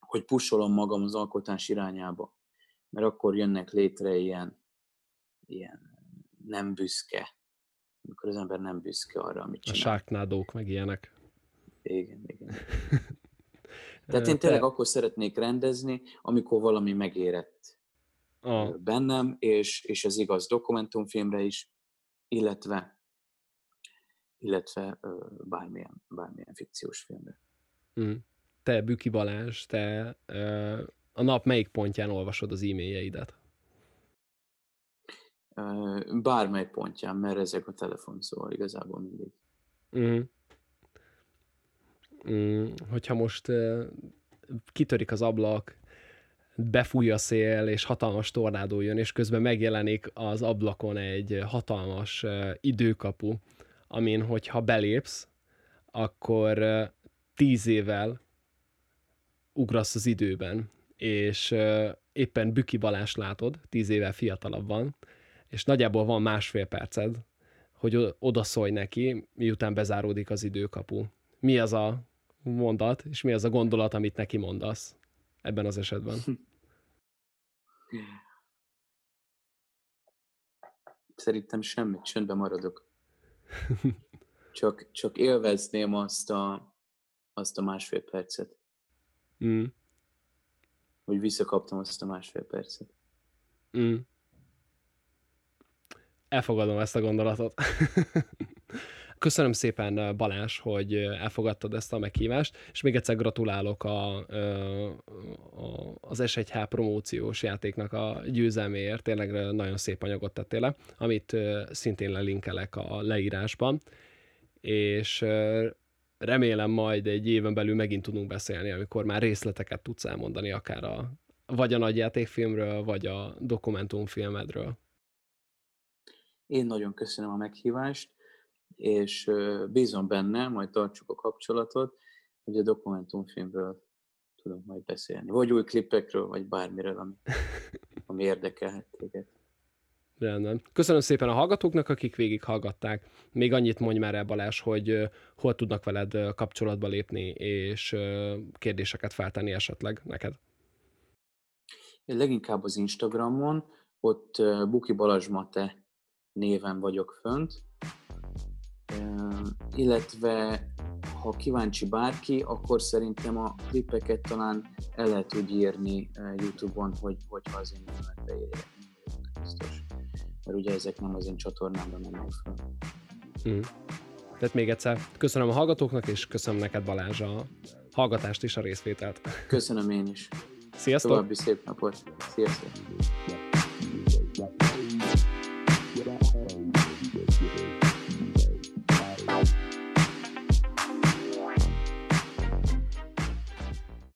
hogy pusolom magam az alkotás irányába. Mert akkor jönnek létre ilyen, ilyen nem büszke, amikor az ember nem büszke arra, amit csinál. A sárknádók, meg ilyenek. Igen, igen. Tehát én tényleg akkor szeretnék rendezni, amikor valami megérett ah. bennem, és, és ez igaz dokumentumfilmre is, illetve illetve bármilyen, bármilyen fikciós filmre. Mm. Te, Büki Balázs, te a nap melyik pontján olvasod az e-mailjeidet? Bármely pontján, mert ezek a telefon, szóval igazából mindig. Mm. Mm, hogyha most kitörik az ablak, befúj a szél, és hatalmas tornádó jön, és közben megjelenik az ablakon egy hatalmas időkapu, amin, hogyha belépsz, akkor tíz évvel ugrasz az időben, és éppen Büki Balás látod, tíz évvel fiatalabb van, és nagyjából van másfél perced, hogy oda szólj neki, miután bezáródik az időkapu. Mi az a mondat, és mi az a gondolat, amit neki mondasz ebben az esetben? Szerintem semmit, csöndben maradok. Csak, csak élvezném azt a, azt a másfél percet. Mm. Hogy visszakaptam azt a másfél percet. Mm. Elfogadom ezt a gondolatot. Köszönöm szépen Balázs, hogy elfogadtad ezt a meghívást, és még egyszer gratulálok a, a, az S1H promóciós játéknak a győzelméért. Tényleg nagyon szép anyagot tettél le, amit szintén lelinkelek a leírásban, és remélem majd egy éven belül megint tudunk beszélni, amikor már részleteket tudsz elmondani, akár a, vagy a nagyjátékfilmről, vagy a dokumentumfilmedről. Én nagyon köszönöm a meghívást és bízom benne, majd tartsuk a kapcsolatot, hogy a dokumentumfilmről tudunk majd beszélni. Vagy új klippekről, vagy bármiről, ami, ami érdekelhet téged. Rendben. Köszönöm szépen a hallgatóknak, akik végig hallgatták. Még annyit mondj már el, Balázs, hogy hol tudnak veled kapcsolatba lépni, és kérdéseket feltenni esetleg neked. Leginkább az Instagramon, ott Buki Balázs Mate néven vagyok fönt, illetve ha kíváncsi bárki, akkor szerintem a klippeket talán el lehet úgy írni YouTube-on, hogy, hogyha az én nevemet beírják. biztos. Mert ugye ezek nem az én csatornámra mennek fel. Mm. Tehát még egyszer köszönöm a hallgatóknak, és köszönöm neked Balázs a hallgatást és a részvételt. Köszönöm én is. Sziasztok! További szép napot. Sziasztok!